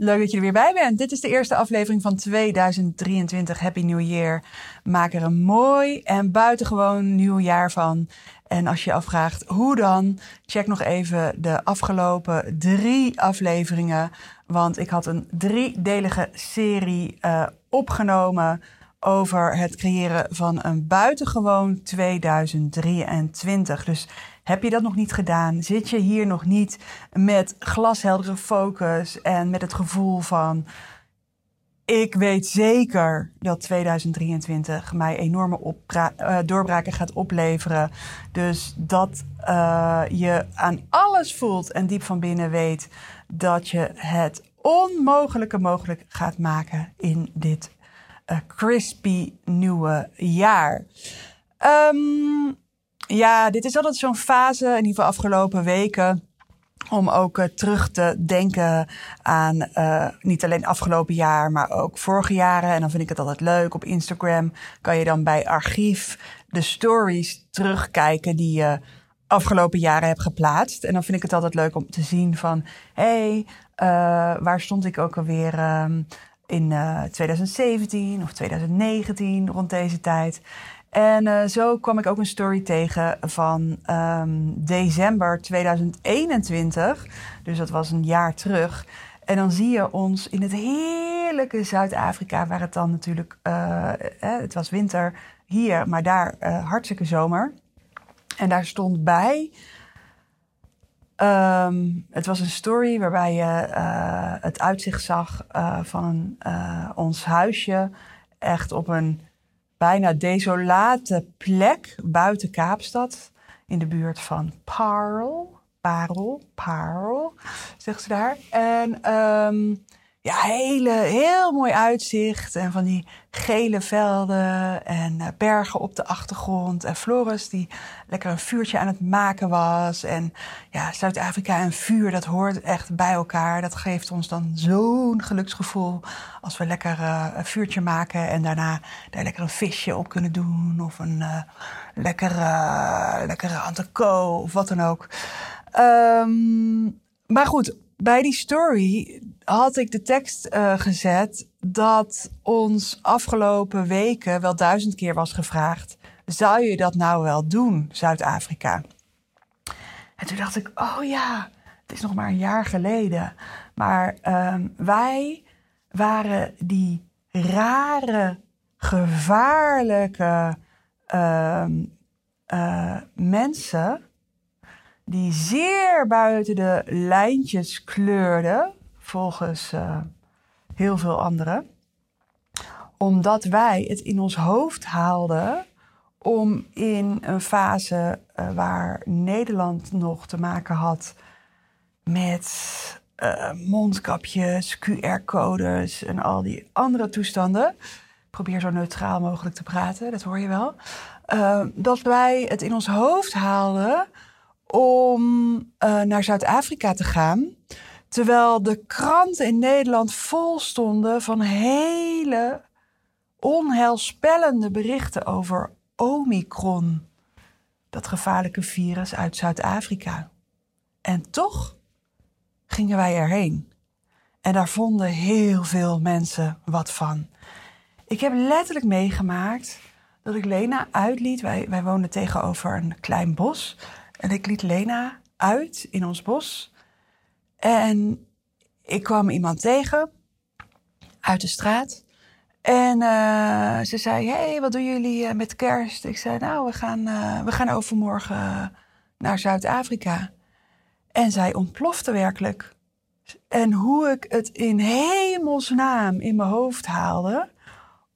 Leuk dat je er weer bij bent. Dit is de eerste aflevering van 2023. Happy New Year. Maak er een mooi en buitengewoon nieuw jaar van. En als je je afvraagt hoe dan, check nog even de afgelopen drie afleveringen. Want ik had een driedelige serie uh, opgenomen over het creëren van een buitengewoon 2023. Dus heb je dat nog niet gedaan? Zit je hier nog niet met glasheldere focus en met het gevoel van ik weet zeker dat 2023 mij enorme uh, doorbraken gaat opleveren. Dus dat uh, je aan alles voelt en diep van binnen weet dat je het onmogelijke mogelijk gaat maken in dit uh, crispy nieuwe jaar. Um, ja, dit is altijd zo'n fase, in ieder geval afgelopen weken om ook uh, terug te denken aan uh, niet alleen afgelopen jaar, maar ook vorige jaren. En dan vind ik het altijd leuk. Op Instagram kan je dan bij archief de stories terugkijken die je afgelopen jaren hebt geplaatst. En dan vind ik het altijd leuk om te zien van, hé, hey, uh, waar stond ik ook alweer um, in 2017 of 2019 rond deze tijd. En uh, zo kwam ik ook een story tegen van um, december 2021. Dus dat was een jaar terug. En dan zie je ons in het heerlijke Zuid-Afrika, waar het dan natuurlijk, uh, het was winter hier, maar daar uh, hartstikke zomer. En daar stond bij, um, het was een story waarbij je het uitzicht zag van ons huisje echt op een bijna desolate plek buiten Kaapstad. In de buurt van Parel. Parel, Parel, zegt ze daar. En um, ja, hele, heel mooi uitzicht. En van die gele velden en uh, bergen op de achtergrond. En Floris die lekker een vuurtje aan het maken was. En ja, Zuid-Afrika en vuur, dat hoort echt bij elkaar. Dat geeft ons dan zo'n geluksgevoel als we lekker uh, een vuurtje maken. En daarna daar lekker een visje op kunnen doen. Of een uh, lekkere, lekkere entrecote of wat dan ook. Um, maar goed, bij die story had ik de tekst uh, gezet dat ons afgelopen weken wel duizend keer was gevraagd: zou je dat nou wel doen, Zuid-Afrika? En toen dacht ik: oh ja, het is nog maar een jaar geleden. Maar um, wij waren die rare, gevaarlijke uh, uh, mensen die zeer buiten de lijntjes kleurde, volgens uh, heel veel anderen. Omdat wij het in ons hoofd haalden om in een fase uh, waar Nederland nog te maken had met uh, mondkapjes, QR-codes en al die andere toestanden. Ik probeer zo neutraal mogelijk te praten, dat hoor je wel. dat wij het in ons hoofd haalden om naar Zuid-Afrika te gaan. Terwijl de kranten in Nederland vol stonden van hele onheilspellende berichten over Omicron. Dat gevaarlijke virus uit Zuid-Afrika. En toch gingen wij erheen. En daar vonden heel veel mensen wat van. Ik heb letterlijk meegemaakt dat ik Lena uitliet. Wij, wij woonden tegenover een klein bos. En ik liet Lena uit in ons bos. En ik kwam iemand tegen uit de straat. En uh, ze zei: Hey, wat doen jullie uh, met kerst? Ik zei: Nou, we gaan, uh, we gaan overmorgen naar Zuid-Afrika. En zij ontplofte werkelijk. En hoe ik het in hemelsnaam in mijn hoofd haalde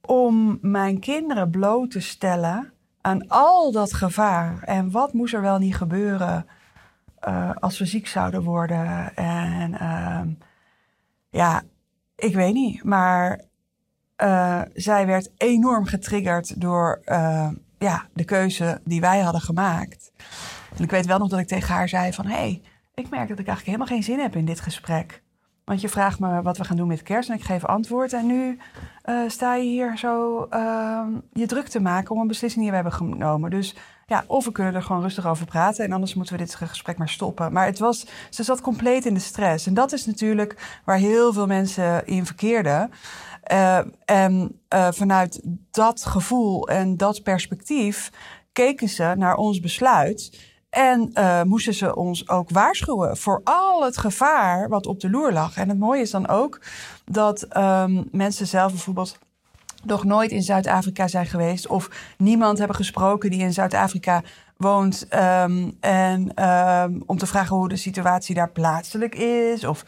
om mijn kinderen bloot te stellen aan al dat gevaar. En wat moest er wel niet gebeuren uh, als we ziek zouden worden? En uh, ja, ik weet niet. Maar uh, zij werd enorm getriggerd door uh, ja, de keuze die wij hadden gemaakt. En ik weet wel nog dat ik tegen haar zei van... hé, hey, ik merk dat ik eigenlijk helemaal geen zin heb in dit gesprek. Want je vraagt me wat we gaan doen met kerst en ik geef antwoord. En nu uh, sta je hier zo je druk te maken om een beslissing die we hebben genomen. Dus ja, of we kunnen er gewoon rustig over praten en anders moeten we dit gesprek maar stoppen. Maar het was, ze zat compleet in de stress. En dat is natuurlijk waar heel veel mensen in verkeerden. Uh, en uh, vanuit dat gevoel en dat perspectief keken ze naar ons besluit. En uh, moesten ze ons ook waarschuwen voor al het gevaar wat op de loer lag. En het mooie is dan ook dat um, mensen zelf bijvoorbeeld nog nooit in Zuid-Afrika zijn geweest. Of niemand hebben gesproken die in Zuid-Afrika woont. Um, en um, om te vragen hoe de situatie daar plaatselijk is. Of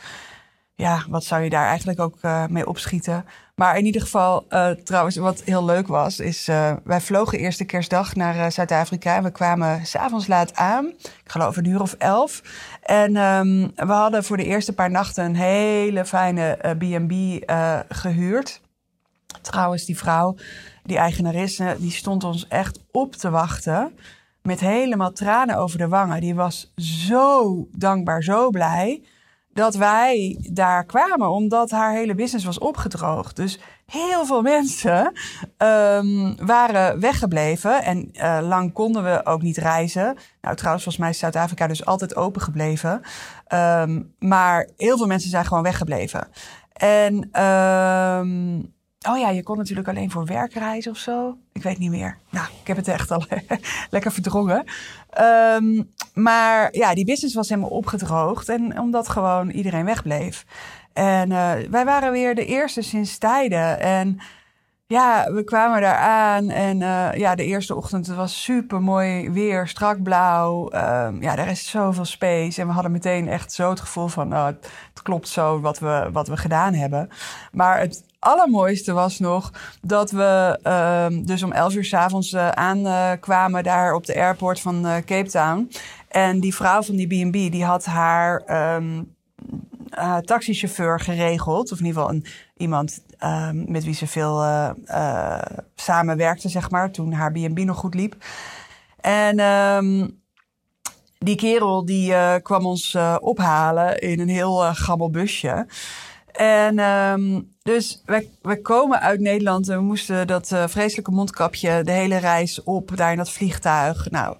ja, wat zou je daar eigenlijk ook uh, mee opschieten? Maar in ieder geval, uh, trouwens, wat heel leuk was, is uh, wij vlogen eerste kerstdag naar Zuid-Afrika. En we kwamen s'avonds laat aan. Ik geloof een uur of elf. En um, we hadden voor de eerste paar nachten een hele fijne B&B gehuurd. Trouwens, die vrouw, die eigenaresse, die stond ons echt op te wachten. Met helemaal tranen over de wangen. Die was zo dankbaar, zo blij. Dat wij daar kwamen, omdat haar hele business was opgedroogd. Dus heel veel mensen um, waren weggebleven. En uh, lang konden we ook niet reizen. Nou, trouwens, volgens mij is Zuid-Afrika dus altijd open gebleven. Um, maar heel veel mensen zijn gewoon weggebleven. En um, Oh ja, je kon natuurlijk alleen voor werkreizen of zo. Ik weet niet meer. Nou, ik heb het echt al lekker verdrongen. Um, maar ja, die business was helemaal opgedroogd. En omdat gewoon iedereen wegbleef. En uh, wij waren weer de eerste sinds tijden. En ja, we kwamen daar aan. En uh, ja, de eerste ochtend het was super mooi weer, strak blauw. Um, ja, er is zoveel space. En we hadden meteen echt zo het gevoel van: oh, het, klopt zo wat we, wat we gedaan hebben. Maar het allermooiste was nog dat we uh, dus om 11 uur s'avonds uh, aankwamen daar op de airport van Cape Town. En die vrouw van die B&B, die had haar um, taxichauffeur geregeld. Of in ieder geval een, iemand um, met wie ze veel samenwerkte, zeg maar, toen haar B&B nog goed liep. En um, die kerel die kwam ons ophalen in een heel gammel busje. En um, dus wij, komen uit Nederland en we moesten dat vreselijke mondkapje de hele reis op, daar in dat vliegtuig. Nou,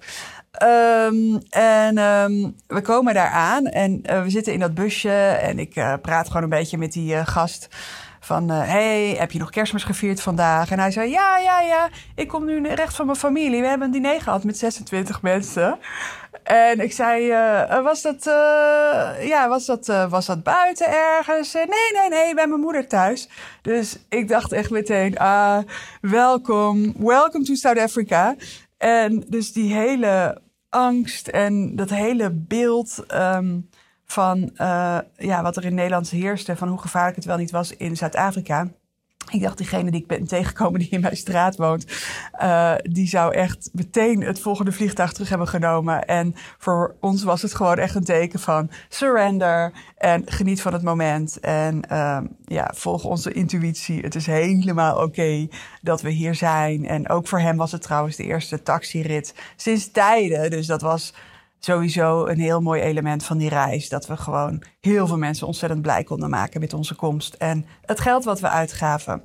um, en um, we komen daar aan en uh, we zitten in dat busje en ik uh, praat gewoon een beetje met die gast van, hey, heb je nog kerstmis gevierd vandaag? En hij zei, ja, ja, ja, ik kom nu recht van mijn familie. We hebben een diner gehad met 26 mensen. En ik zei, was dat, ja, was dat, was dat buiten ergens? nee, nee, nee, bij mijn moeder thuis. Dus ik dacht echt meteen, ah, welkom, welcome to South Africa. En dus die hele angst en dat hele beeld... Um, van uh, ja, wat er in Nederland heerste, van hoe gevaarlijk het wel niet was in Zuid-Afrika. Ik dacht, diegene die ik ben tegengekomen die in mijn straat woont, uh, die zou echt meteen het volgende vliegtuig terug hebben genomen. En voor ons was het gewoon echt een teken van surrender en geniet van het moment. En uh, ja, volg onze intuïtie. Het is helemaal oké dat we hier zijn. En ook voor hem was het trouwens de eerste taxirit sinds tijden. Dus dat was sowieso een heel mooi element van die reis. Dat we gewoon heel veel mensen ontzettend blij konden maken met onze komst. En het geld wat we uitgaven.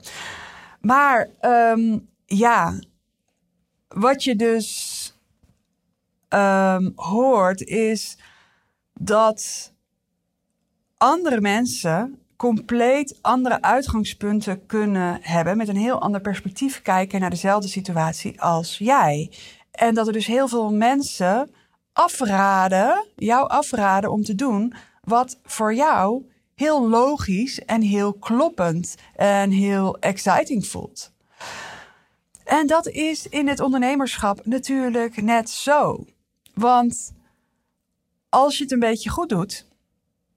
Maar um, ja, wat je dus um, hoort is dat andere mensen compleet andere uitgangspunten kunnen hebben. Met een heel ander perspectief kijken naar dezelfde situatie als jij. En dat er dus heel veel mensen afraden, jou afraden om te doen wat voor jou heel logisch en heel kloppend en heel exciting voelt. En dat is in het ondernemerschap natuurlijk net zo. Want als je het een beetje goed doet,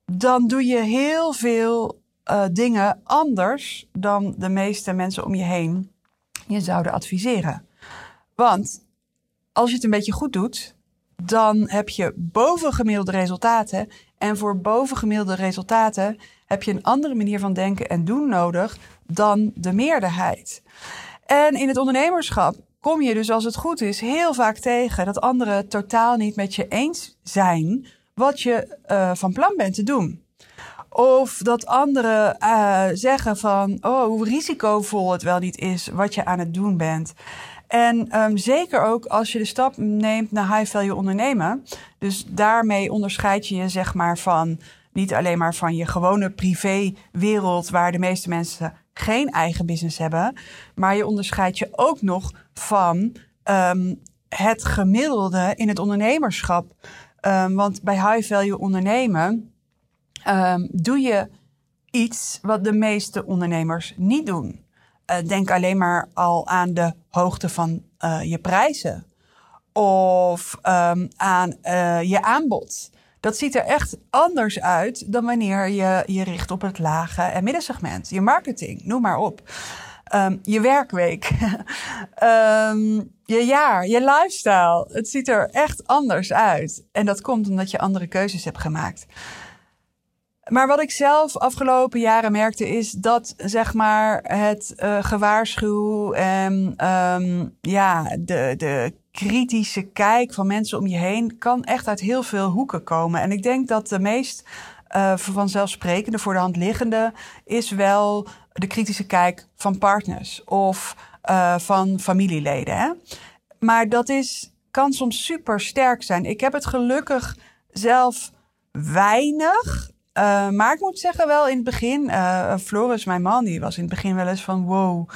dan doe je heel veel uh, dingen anders dan de meeste mensen om je heen je zouden adviseren. Want als je het een beetje goed doet, dan heb je bovengemiddelde resultaten. En voor bovengemiddelde resultaten heb je een andere manier van denken en doen nodig dan de meerderheid. En in het ondernemerschap kom je dus als het goed is heel vaak tegen dat anderen totaal niet met je eens zijn wat je uh, van plan bent te doen. Of dat anderen uh, zeggen van, oh, hoe risicovol het wel niet is wat je aan het doen bent. En um, zeker ook als je de stap neemt naar high value ondernemen. Dus daarmee onderscheid je je zeg maar van niet alleen maar van je gewone privéwereld waar de meeste mensen geen eigen business hebben, maar je onderscheidt je ook nog van um, het gemiddelde in het ondernemerschap. Um, want bij high value ondernemen doe je iets wat de meeste ondernemers niet doen. Uh, denk alleen maar al aan de hoogte van uh, je prijzen of um, aan uh, je aanbod. Dat ziet er echt anders uit dan wanneer je je richt op het lage en middensegment. Je marketing, noem maar op. Um, je werkweek, um, je jaar, je lifestyle. Het ziet er echt anders uit. En dat komt omdat je andere keuzes hebt gemaakt. Maar wat ik zelf afgelopen jaren merkte is dat zeg maar het uh, gewaarschuw en um, ja, de, de kritische kijk van mensen om je heen kan echt uit heel veel hoeken komen. En ik denk dat de meest uh, vanzelfsprekende voor de hand liggende is wel de kritische kijk van partners of uh, van familieleden. Hè? Maar dat is, kan soms super sterk zijn. Ik heb het gelukkig zelf weinig. Uh, maar ik moet zeggen, wel in het begin, uh, Floris, mijn man, die was in het begin wel eens van wow.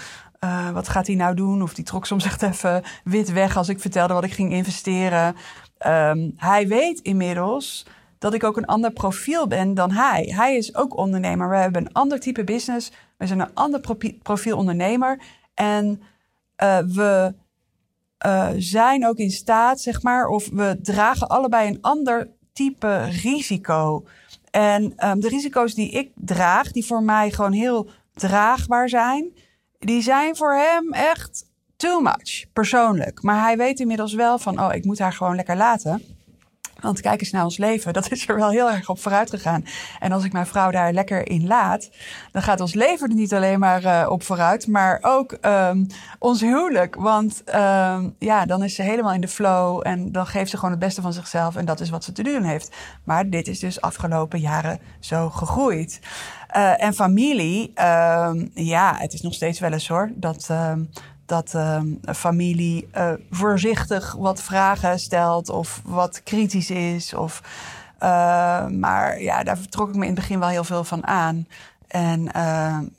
Uh, wat gaat hij nou doen? Of die trok soms echt even wit weg als ik vertelde wat ik ging investeren. Um, hij weet inmiddels dat ik ook een ander profiel ben dan hij. Hij is ook ondernemer. We hebben een ander type business. We zijn een ander profiel ondernemer. En we zijn ook in staat, zeg maar, of we dragen allebei een ander type risico. En um, de risico's die ik draag, die voor mij gewoon heel draagbaar zijn, die zijn voor hem echt too much, persoonlijk. Maar hij weet inmiddels wel van, oh, ik moet haar gewoon lekker laten. Want kijk eens naar ons leven, dat is er wel heel erg op vooruit gegaan. En als ik mijn vrouw daar lekker in laat, dan gaat ons leven er niet alleen maar uh, op vooruit, maar ook um, ons huwelijk. Want um, ja, dan is ze helemaal in de flow en dan geeft ze gewoon het beste van zichzelf en dat is wat ze te doen heeft. Maar dit is dus afgelopen jaren zo gegroeid. Uh, en familie, um, ja, het is nog steeds wel eens hoor, dat dat uh, familie uh, voorzichtig wat vragen stelt of wat kritisch is. Of, uh, maar ja, daar trok ik me in het begin wel heel veel van aan. En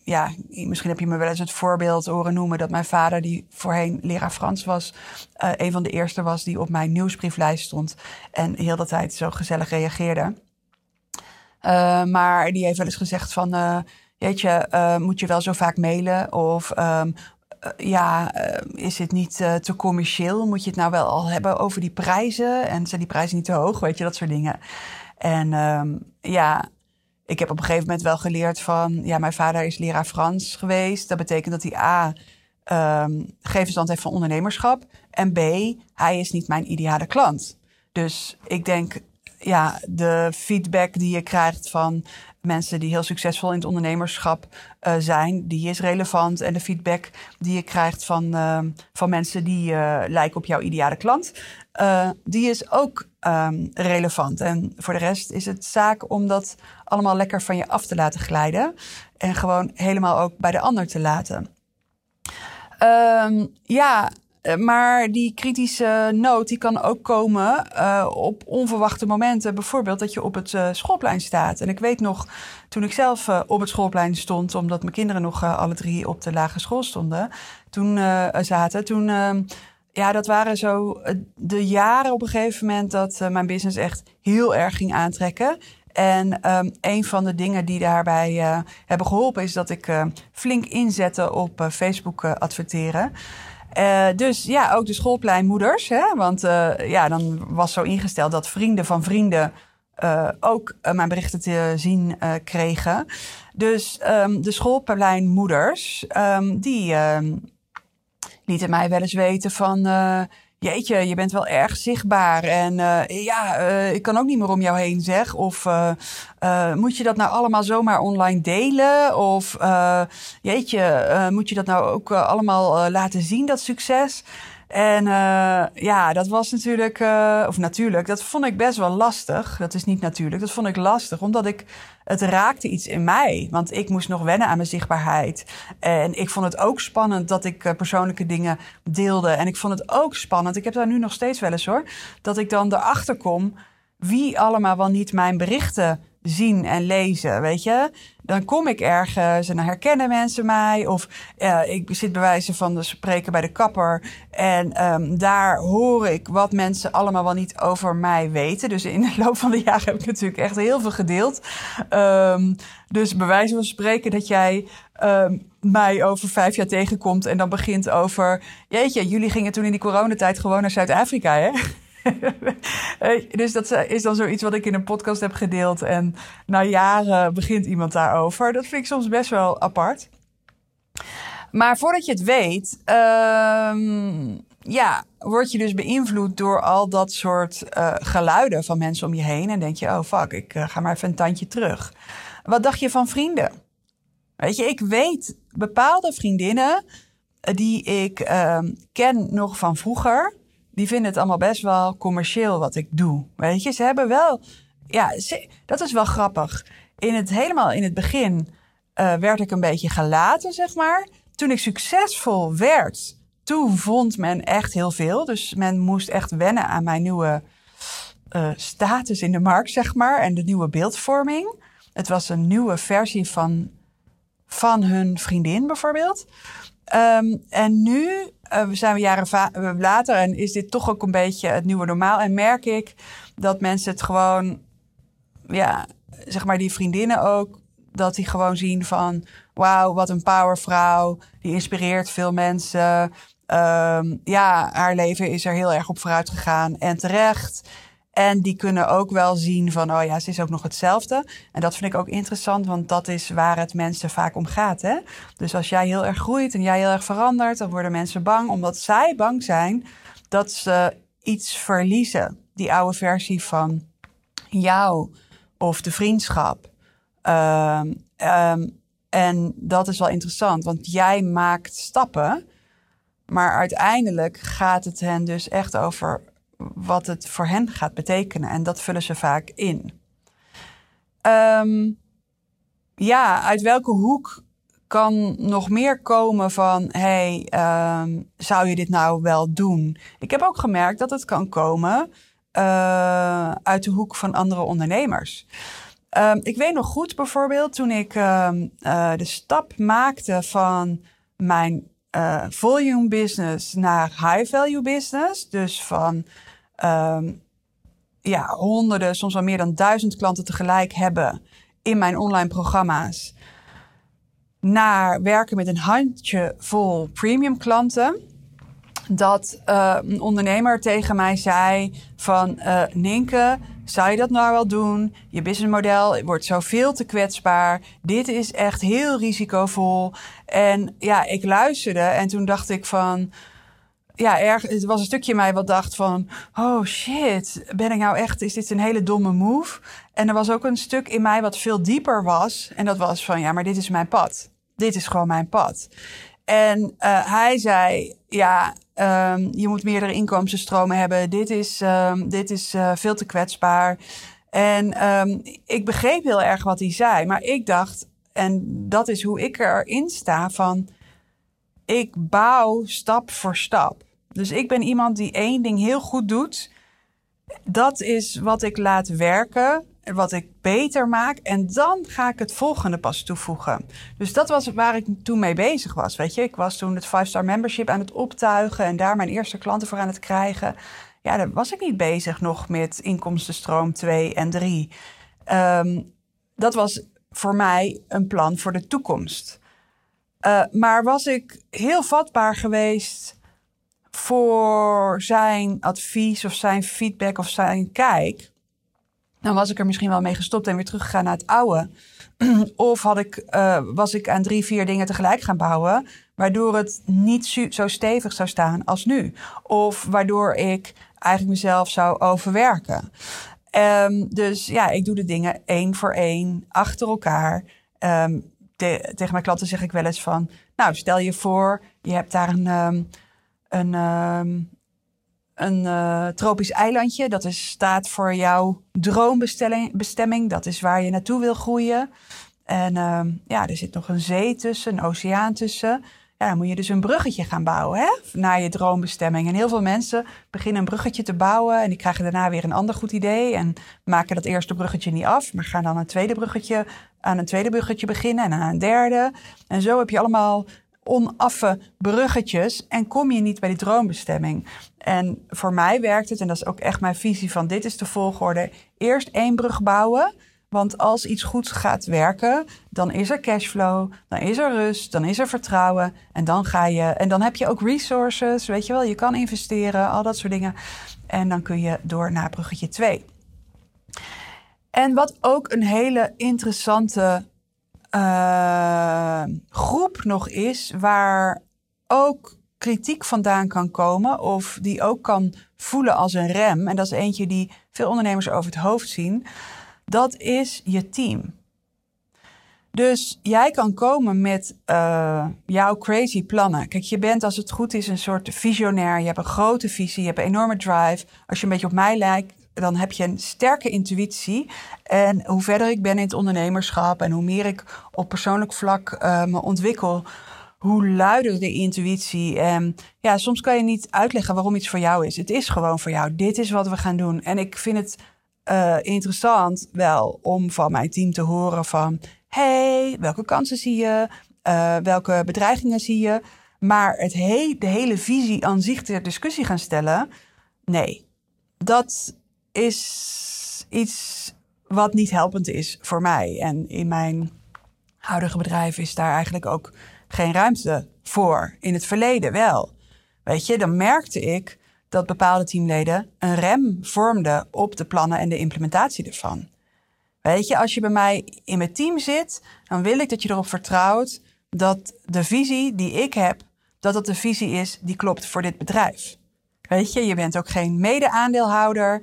ja, misschien heb je me wel eens het voorbeeld horen noemen dat mijn vader, die voorheen leraar Frans was, een van de eerste was die op mijn nieuwsbrieflijst stond en heel de tijd zo gezellig reageerde. maar die heeft wel eens gezegd van, jeetje, moet je wel zo vaak mailen? Of uh, ja, uh, is het niet uh, te commercieel? Moet je het nou wel al hebben over die prijzen? En zijn die prijzen niet te hoog? Weet je, dat soort dingen. En um, ja, ik heb op een gegeven moment wel geleerd van... Ja, mijn vader is leraar Frans geweest. Dat betekent dat hij A, um, verstand heeft van ondernemerschap. En B, hij is niet mijn ideale klant. Dus ik denk, ja, de feedback die je krijgt van mensen die heel succesvol in het ondernemerschap uh, zijn, die is relevant. En de feedback die je krijgt van, uh, van mensen die uh, lijken op jouw ideale klant, die is ook um, relevant. En voor de rest is het zaak om dat allemaal lekker van je af te laten glijden. En gewoon helemaal ook bij de ander te laten. Um, ja, eh, maar die kritische noot die kan ook komen uh, op onverwachte momenten. Bijvoorbeeld dat je op het uh, schoolplein staat. En ik weet nog, toen ik zelf op het schoolplein stond, omdat mijn kinderen nog alle drie op de lagere school stonden, toen zaten, toen, ehm, ja, dat waren zo de jaren op een gegeven moment dat mijn business echt heel erg ging aantrekken. En um, een van de dingen die daarbij hebben geholpen is dat ik flink inzette op Facebook adverteren. Uh, dus ja, ook de schoolpleinmoeders. Hè? Want uh, ja, dan was zo ingesteld dat vrienden van vrienden uh, ook mijn berichten te zien kregen. Dus um, de schoolpleinmoeders, um, die um, lieten mij wel eens weten van... jeetje, je bent wel erg zichtbaar. En uh, ja, uh, ik kan ook niet meer om jou heen, zeg. Of uh, moet je dat nou allemaal zomaar online delen? Of jeetje, moet je dat nou ook allemaal laten zien, dat succes? En uh, ja, dat was natuurlijk, uh, of natuurlijk, dat vond ik best wel lastig. Dat is niet natuurlijk, dat vond ik lastig, omdat ik, het raakte iets in mij. Want ik moest nog wennen aan mijn zichtbaarheid. En ik vond het ook spannend dat ik uh, persoonlijke dingen deelde. En ik vond het ook spannend, ik heb daar nu nog steeds wel eens hoor, dat ik dan erachter kom wie allemaal wel niet mijn berichten zien en lezen, weet je. Dan kom ik ergens en dan herkennen mensen mij. Of uh, ik zit bij wijze van de spreken bij de kapper. En um, daar hoor ik wat mensen allemaal wel niet over mij weten. Dus in de loop van de jaren heb ik natuurlijk echt heel veel gedeeld. Um, dus bij wijze van spreken dat jij um, mij over vijf jaar tegenkomt en dan begint over... Jeetje, jullie gingen toen in die coronatijd gewoon naar Zuid-Afrika, hè? Dus dat is dan zoiets wat ik in een podcast heb gedeeld. En na jaren begint iemand daarover. Dat vind ik soms best wel apart. Maar voordat je het weet, um, ja, word je dus beïnvloed door al dat soort uh, geluiden van mensen om je heen. En denk je, oh fuck, ik uh, ga maar even een tandje terug. Wat dacht je van vrienden? Weet je, ik weet bepaalde vriendinnen eh, die ik uh, ken nog van vroeger die vinden het allemaal best wel commercieel wat ik doe. Weet je, ze hebben wel. Ja, dat is wel grappig. In het, helemaal in het begin uh, werd ik een beetje gelaten, zeg maar. Toen ik succesvol werd, toen vond men echt heel veel. Dus men moest echt wennen aan mijn nieuwe uh, status in de markt, zeg maar. En de nieuwe beeldvorming. Het was een nieuwe versie van, van hun vriendin, bijvoorbeeld. Um, en nu uh, zijn we jaren uh, later en is dit toch ook een beetje het nieuwe normaal. En merk ik dat mensen het gewoon, ja, zeg maar die vriendinnen ook, dat die gewoon zien van, wauw, wat een powervrouw. Die inspireert veel mensen. Um, ja, haar leven is er heel erg op vooruit gegaan en terecht. En die kunnen ook wel zien van, oh ja, ze is ook nog hetzelfde. En dat vind ik ook interessant, want dat is waar het mensen vaak om gaat. Hè? Dus als jij heel erg groeit en jij heel erg verandert, dan worden mensen bang, omdat zij bang zijn dat ze iets verliezen. Die oude versie van jou of de vriendschap. Um, um, en dat is wel interessant, want jij maakt stappen. Maar uiteindelijk gaat het hen dus echt over wat het voor hen gaat betekenen. En dat vullen ze vaak in. Um, ja, uit welke hoek kan nog meer komen van: hey, um, zou je dit nou wel doen? Ik heb ook gemerkt dat het kan komen uh, uit de hoek van andere ondernemers. Um, ik weet nog goed bijvoorbeeld toen ik uh, de stap maakte van mijn uh, volume business naar high value business. Dus van um, ja, honderden, soms wel meer dan duizend klanten tegelijk hebben in mijn online programma's. Naar werken met een handjevol premium klanten. Dat uh, een ondernemer tegen mij zei van uh, Ninke, zou je dat nou wel doen? Je businessmodel wordt zoveel te kwetsbaar. Dit is echt heel risicovol. En ja, ik luisterde en toen dacht ik van ja, erg, het was een stukje in mij wat dacht van, oh shit, ben ik nou echt, is dit een hele domme move? En er was ook een stuk in mij wat veel dieper was. En dat was van, ja, maar dit is mijn pad. Dit is gewoon mijn pad. En uh, hij zei, ja, um, je moet meerdere inkomstenstromen hebben. Dit is, um, dit is uh, veel te kwetsbaar. En um, ik begreep heel erg wat hij zei. Maar ik dacht, en dat is hoe ik erin sta, van ik bouw stap voor stap. Dus ik ben iemand die één ding heel goed doet. Dat is wat ik laat werken, wat ik beter maak. En dan ga ik het volgende pas toevoegen. Dus dat was waar ik toen mee bezig was. Weet je, ik was toen het 5-star membership aan het optuigen en daar mijn eerste klanten voor aan het krijgen. Ja, dan was ik niet bezig nog met inkomstenstroom 2 en 3. Um, dat was voor mij een plan voor de toekomst. Uh, maar was ik heel vatbaar geweest voor zijn advies of zijn feedback of zijn kijk. dan was ik er misschien wel mee gestopt en weer teruggegaan naar het oude. of had ik, uh, was ik aan drie, vier dingen tegelijk gaan bouwen, waardoor het niet zo stevig zou staan als nu. Of waardoor ik eigenlijk mezelf zou overwerken. Um, dus ja, ik doe de dingen één voor één, achter elkaar. Um, tegen mijn klanten zeg ik wel eens van, nou, stel je voor, je hebt daar een, um, een, een uh, tropisch eilandje. Dat is, staat voor jouw droombestemming. Dat is waar je naartoe wil groeien. En ja, er zit nog een zee tussen, een oceaan tussen. Ja, dan moet je dus een bruggetje gaan bouwen hè, naar je droombestemming. En heel veel mensen beginnen een bruggetje te bouwen en die krijgen daarna weer een ander goed idee en maken dat eerste bruggetje niet af, maar gaan dan een tweede bruggetje aan een tweede bruggetje beginnen en aan een derde. En zo heb je allemaal onaffe bruggetjes en kom je niet bij die droombestemming. En voor mij werkt het, en dat is ook echt mijn visie van dit is de volgorde, eerst één brug bouwen want als iets goed gaat werken, dan is er cashflow, dan is er rust, dan is er vertrouwen. En dan ga je. En dan heb je ook resources, weet je wel. Je kan investeren, al dat soort dingen. En dan kun je door naar bruggetje 2. En wat ook een hele interessante uh, groep nog is, waar ook kritiek vandaan kan komen, of die ook kan voelen als een rem. En dat is eentje die veel ondernemers over het hoofd zien dat is je team. Dus jij kan komen met uh, jouw crazy plannen. Kijk, je bent als het goed is een soort visionair. Je hebt een grote visie, je hebt een enorme drive. Als je een beetje op mij lijkt, dan heb je een sterke intuïtie. En hoe verder ik ben in het ondernemerschap en hoe meer ik op persoonlijk vlak uh, me ontwikkel, hoe luider de intuïtie. En ja, soms kan je niet uitleggen waarom iets voor jou is. Het is gewoon voor jou. Dit is wat we gaan doen. En ik vind het uh, interessant wel om van mijn team te horen van... hey, welke kansen zie je? Uh, welke bedreigingen zie je? Maar het he de hele visie aan zich ter discussie gaan stellen... nee, dat is iets wat niet helpend is voor mij. En in mijn huidige bedrijf is daar eigenlijk ook geen ruimte voor. In het verleden wel. Weet je, dan merkte ik dat bepaalde teamleden een rem vormden op de plannen en de implementatie ervan. Weet je, als je bij mij in mijn team zit, dan wil ik dat je erop vertrouwt dat de visie die ik heb, dat dat de visie is die klopt voor dit bedrijf. Weet je, je bent ook geen mede-aandeelhouder.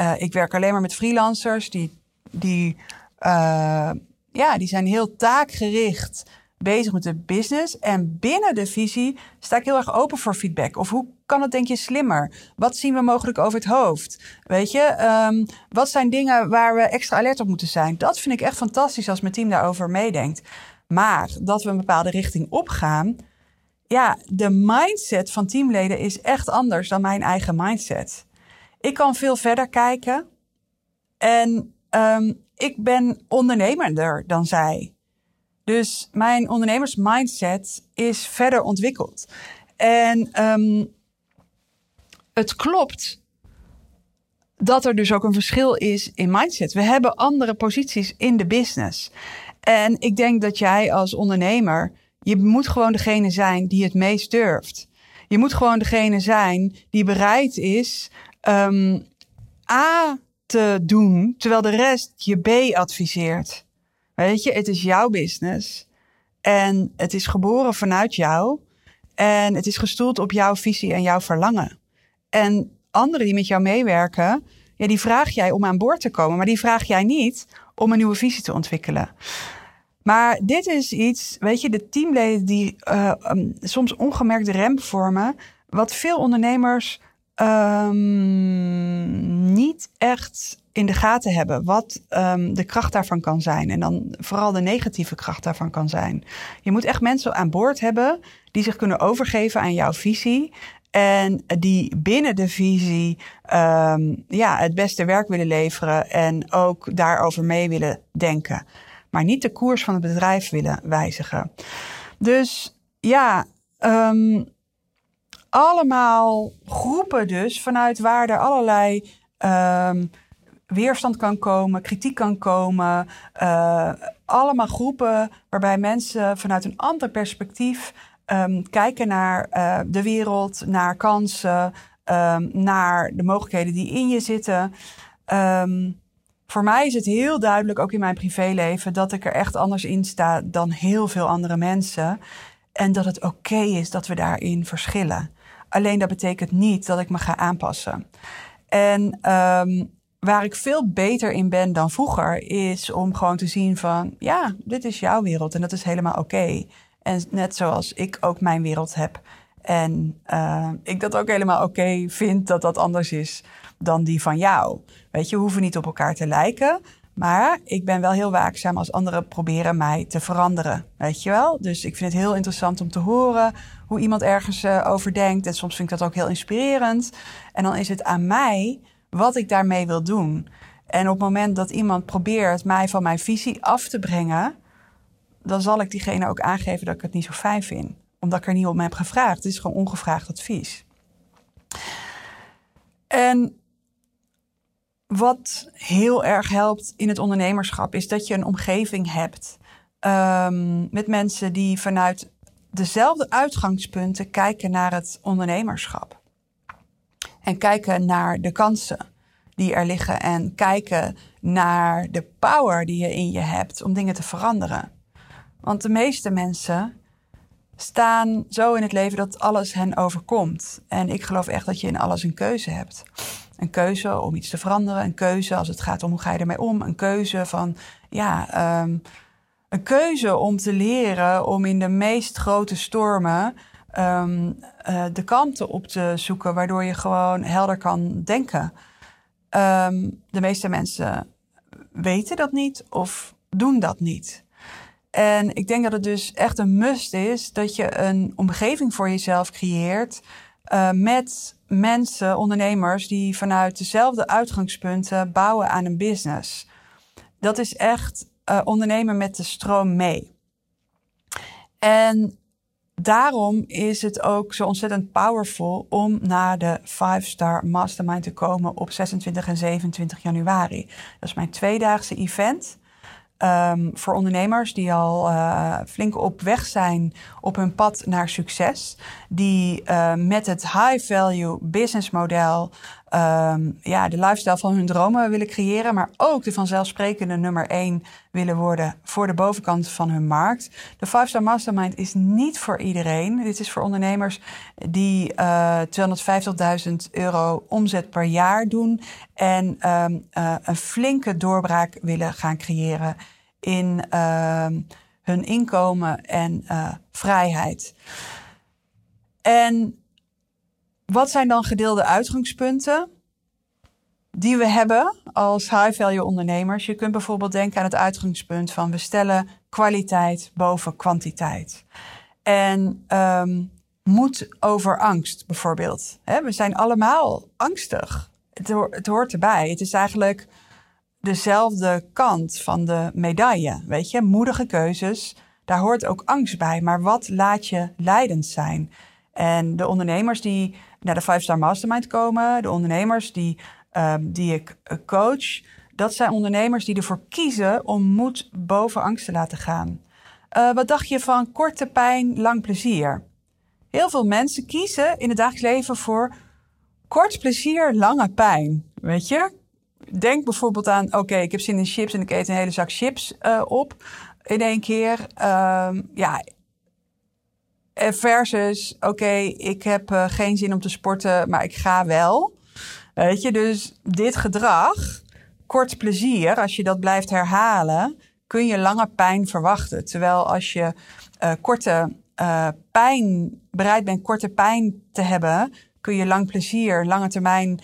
Uh, ik werk alleen maar met freelancers die, die, uh, ja, die zijn heel taakgericht bezig met de business. En binnen de visie sta ik heel erg open voor feedback. Of hoe kan het denk je slimmer? Wat zien we mogelijk over het hoofd? Weet je, um, wat zijn dingen waar we extra alert op moeten zijn? Dat vind ik echt fantastisch als mijn team daarover meedenkt. Maar dat we een bepaalde richting opgaan. Ja, de mindset van teamleden is echt anders dan mijn eigen mindset. Ik kan veel verder kijken. En um, ik ben ondernemender dan zij. Dus mijn ondernemersmindset is verder ontwikkeld. En um, het klopt dat er dus ook een verschil is in mindset. We hebben andere posities in de business. En ik denk dat jij als ondernemer, je moet gewoon degene zijn die het meest durft. Je moet gewoon degene zijn die bereid is um, A te doen, terwijl de rest je B adviseert. Weet je, het is jouw business. En het is geboren vanuit jou. En het is gestoeld op jouw visie en jouw verlangen. En anderen die met jou meewerken, ja, die vraag jij om aan boord te komen. Maar die vraag jij niet om een nieuwe visie te ontwikkelen. Maar dit is iets, weet je, de teamleden die uh, soms ongemerkt rem vormen. Wat veel ondernemers um, niet echt in de gaten hebben wat um, de kracht daarvan kan zijn. En dan vooral de negatieve kracht daarvan kan zijn. Je moet echt mensen aan boord hebben die zich kunnen overgeven aan jouw visie. En die binnen de visie um, ja, het beste werk willen leveren en ook daarover mee willen denken. Maar niet de koers van het bedrijf willen wijzigen. Dus ja, um, allemaal groepen dus vanuit waar er allerlei um, weerstand kan komen, kritiek kan komen. Uh, allemaal groepen waarbij mensen vanuit een ander perspectief um, kijken naar uh, de wereld, naar kansen, um, naar de mogelijkheden die in je zitten. Voor mij is het heel duidelijk, ook in mijn privéleven, dat ik er echt anders in sta dan heel veel andere mensen. En dat het oké is dat we daarin verschillen. Alleen dat betekent niet dat ik me ga aanpassen. En um, waar ik veel beter in ben dan vroeger, is om gewoon te zien van, ja, dit is jouw wereld en dat is helemaal oké. En net zoals ik ook mijn wereld heb. En uh, ik dat ook helemaal oké vind dat dat anders is dan die van jou. Weet je, we hoeven niet op elkaar te lijken. Maar ik ben wel heel waakzaam als anderen proberen mij te veranderen. Weet je wel? Dus ik vind het heel interessant om te horen hoe iemand ergens uh, over denkt. En soms vind ik dat ook heel inspirerend. En dan is het aan mij wat ik daarmee wil doen. En op het moment dat iemand probeert mij van mijn visie af te brengen, dan zal ik diegene ook aangeven dat ik het niet zo fijn vind. Omdat ik er niet op me heb gevraagd. Het is gewoon ongevraagd advies. En wat heel erg helpt in het ondernemerschap is dat je een omgeving hebt um, met mensen die vanuit dezelfde uitgangspunten kijken naar het ondernemerschap. En kijken naar de kansen die er liggen en kijken naar de power die je in je hebt om dingen te veranderen. Want de meeste mensen staan zo in het leven dat alles hen overkomt. En ik geloof echt dat je in alles een keuze hebt. Een keuze om iets te veranderen, een keuze als het gaat om hoe ga je ermee om, een keuze van ja, um, een keuze om te leren om in de meest grote stormen um, uh, de kanten op te zoeken, waardoor je gewoon helder kan denken. Um, de meeste mensen weten dat niet of doen dat niet. En ik denk dat het dus echt een must is dat je een omgeving voor jezelf creëert uh, met mensen, ondernemers, die vanuit dezelfde uitgangspunten bouwen aan een business. Dat is echt uh, ondernemen met de stroom mee. En daarom is het ook zo ontzettend powerful om naar de 5-star mastermind te komen op 26 en 27 januari. Dat is mijn tweedaagse event. Um, voor ondernemers die al uh, flink op weg zijn op hun pad naar succes. Die uh, met het high value business model um, ja, de lifestyle van hun dromen willen creëren. Maar ook de vanzelfsprekende nummer 1 willen worden voor de bovenkant van hun markt. De 5-star mastermind is niet voor iedereen. Dit is voor ondernemers die uh, 250.000 euro omzet per jaar doen. En um, een flinke doorbraak willen gaan creëren in uh, hun inkomen en uh, vrijheid. En wat zijn dan gedeelde uitgangspunten die we hebben als high-value ondernemers? Je kunt bijvoorbeeld denken aan het uitgangspunt van we stellen kwaliteit boven kwantiteit. En um, moed over angst bijvoorbeeld. we zijn allemaal angstig. Het, het hoort erbij. Het is eigenlijk dezelfde kant van de medaille. Weet je, moedige keuzes, daar hoort ook angst bij. Maar wat laat je leidend zijn? En de ondernemers die naar de 5-Star Mastermind komen, de ondernemers die, um, die ik eh, coach, dat zijn ondernemers die ervoor kiezen om moed boven angst te laten gaan. Uh, wat dacht je van korte pijn, lang plezier? Heel veel mensen kiezen in het dagelijks leven voor kort plezier, lange pijn. Weet je, denk bijvoorbeeld aan, oké, ik heb zin in chips en ik eet een hele zak chips uh, op in één keer. Um, ja, versus, oké, ik heb uh, geen zin om te sporten, maar ik ga wel. Weet je, dus dit gedrag, kort plezier, als je dat blijft herhalen, kun je lange pijn verwachten. Terwijl als je uh, korte pijn, bereid bent korte pijn te hebben, kun je lang plezier, lange termijn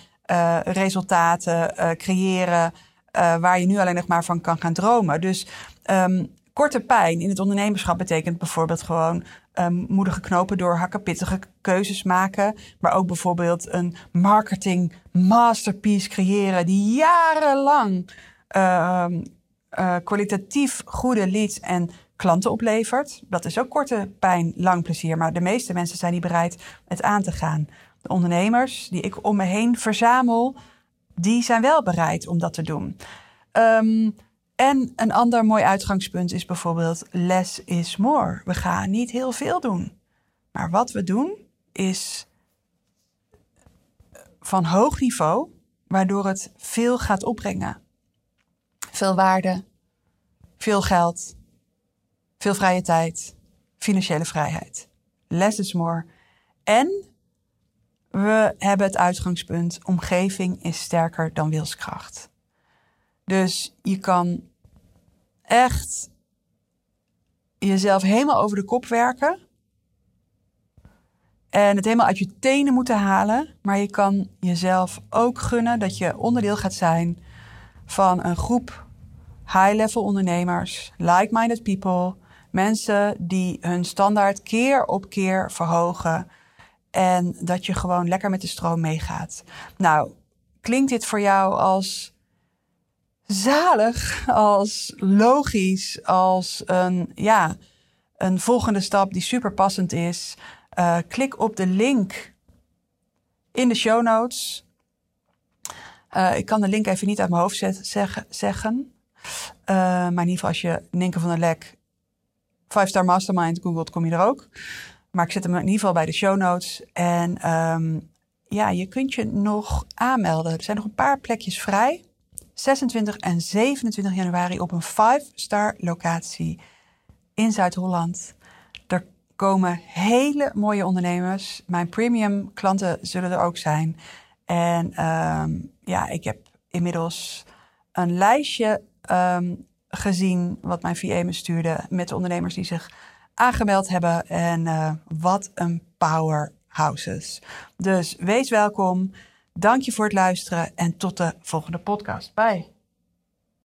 resultaten creëren waar je nu alleen nog maar van kan gaan dromen. Dus um, korte pijn in het ondernemerschap betekent bijvoorbeeld gewoon um, moedige knopen doorhakken, pittige keuzes maken, maar ook bijvoorbeeld een marketing masterpiece creëren die jarenlang uh, kwalitatief goede leads en klanten oplevert. Dat is ook korte pijn, lang plezier, maar de meeste mensen zijn niet bereid het aan te gaan de ondernemers die ik om me heen verzamel, die zijn wel bereid om dat te doen. Um, en een ander mooi uitgangspunt is bijvoorbeeld less is more. We gaan niet heel veel doen. Maar wat we doen is van hoog niveau, waardoor het veel gaat opbrengen. veel waarde, veel geld, veel vrije tijd, financiële vrijheid. Less is more. En we hebben het uitgangspunt: omgeving is sterker dan wilskracht. Dus je kan echt jezelf helemaal over de kop werken. En het helemaal uit je tenen moeten halen. Maar je kan jezelf ook gunnen dat je onderdeel gaat zijn van een groep high-level ondernemers, like-minded people. Mensen die hun standaard keer op keer verhogen. En dat je gewoon lekker met de stroom meegaat. Nou, klinkt dit voor jou als zalig, als logisch, als een, ja, een volgende stap die super passend is? Uh, klik op de link in de show notes. Uh, ik kan de link even niet uit mijn hoofd zeggen. Uh, maar in ieder geval als je Ninke van der Lek 5 Star Mastermind googelt, kom je er ook. Maar ik zet hem in ieder geval bij de show notes. En um, ja, je kunt je nog aanmelden. Er zijn nog een paar plekjes vrij. 26 en 27 januari op een 5-star locatie in Zuid-Holland. Er komen hele mooie ondernemers. Mijn premium klanten zullen er ook zijn. En um, ja, ik heb inmiddels een lijstje um, gezien wat mijn VA me stuurde met de ondernemers die zich aangemeld hebben. En uh, wat een powerhouses. Dus wees welkom. Dank je voor het luisteren en tot de volgende podcast. Bye.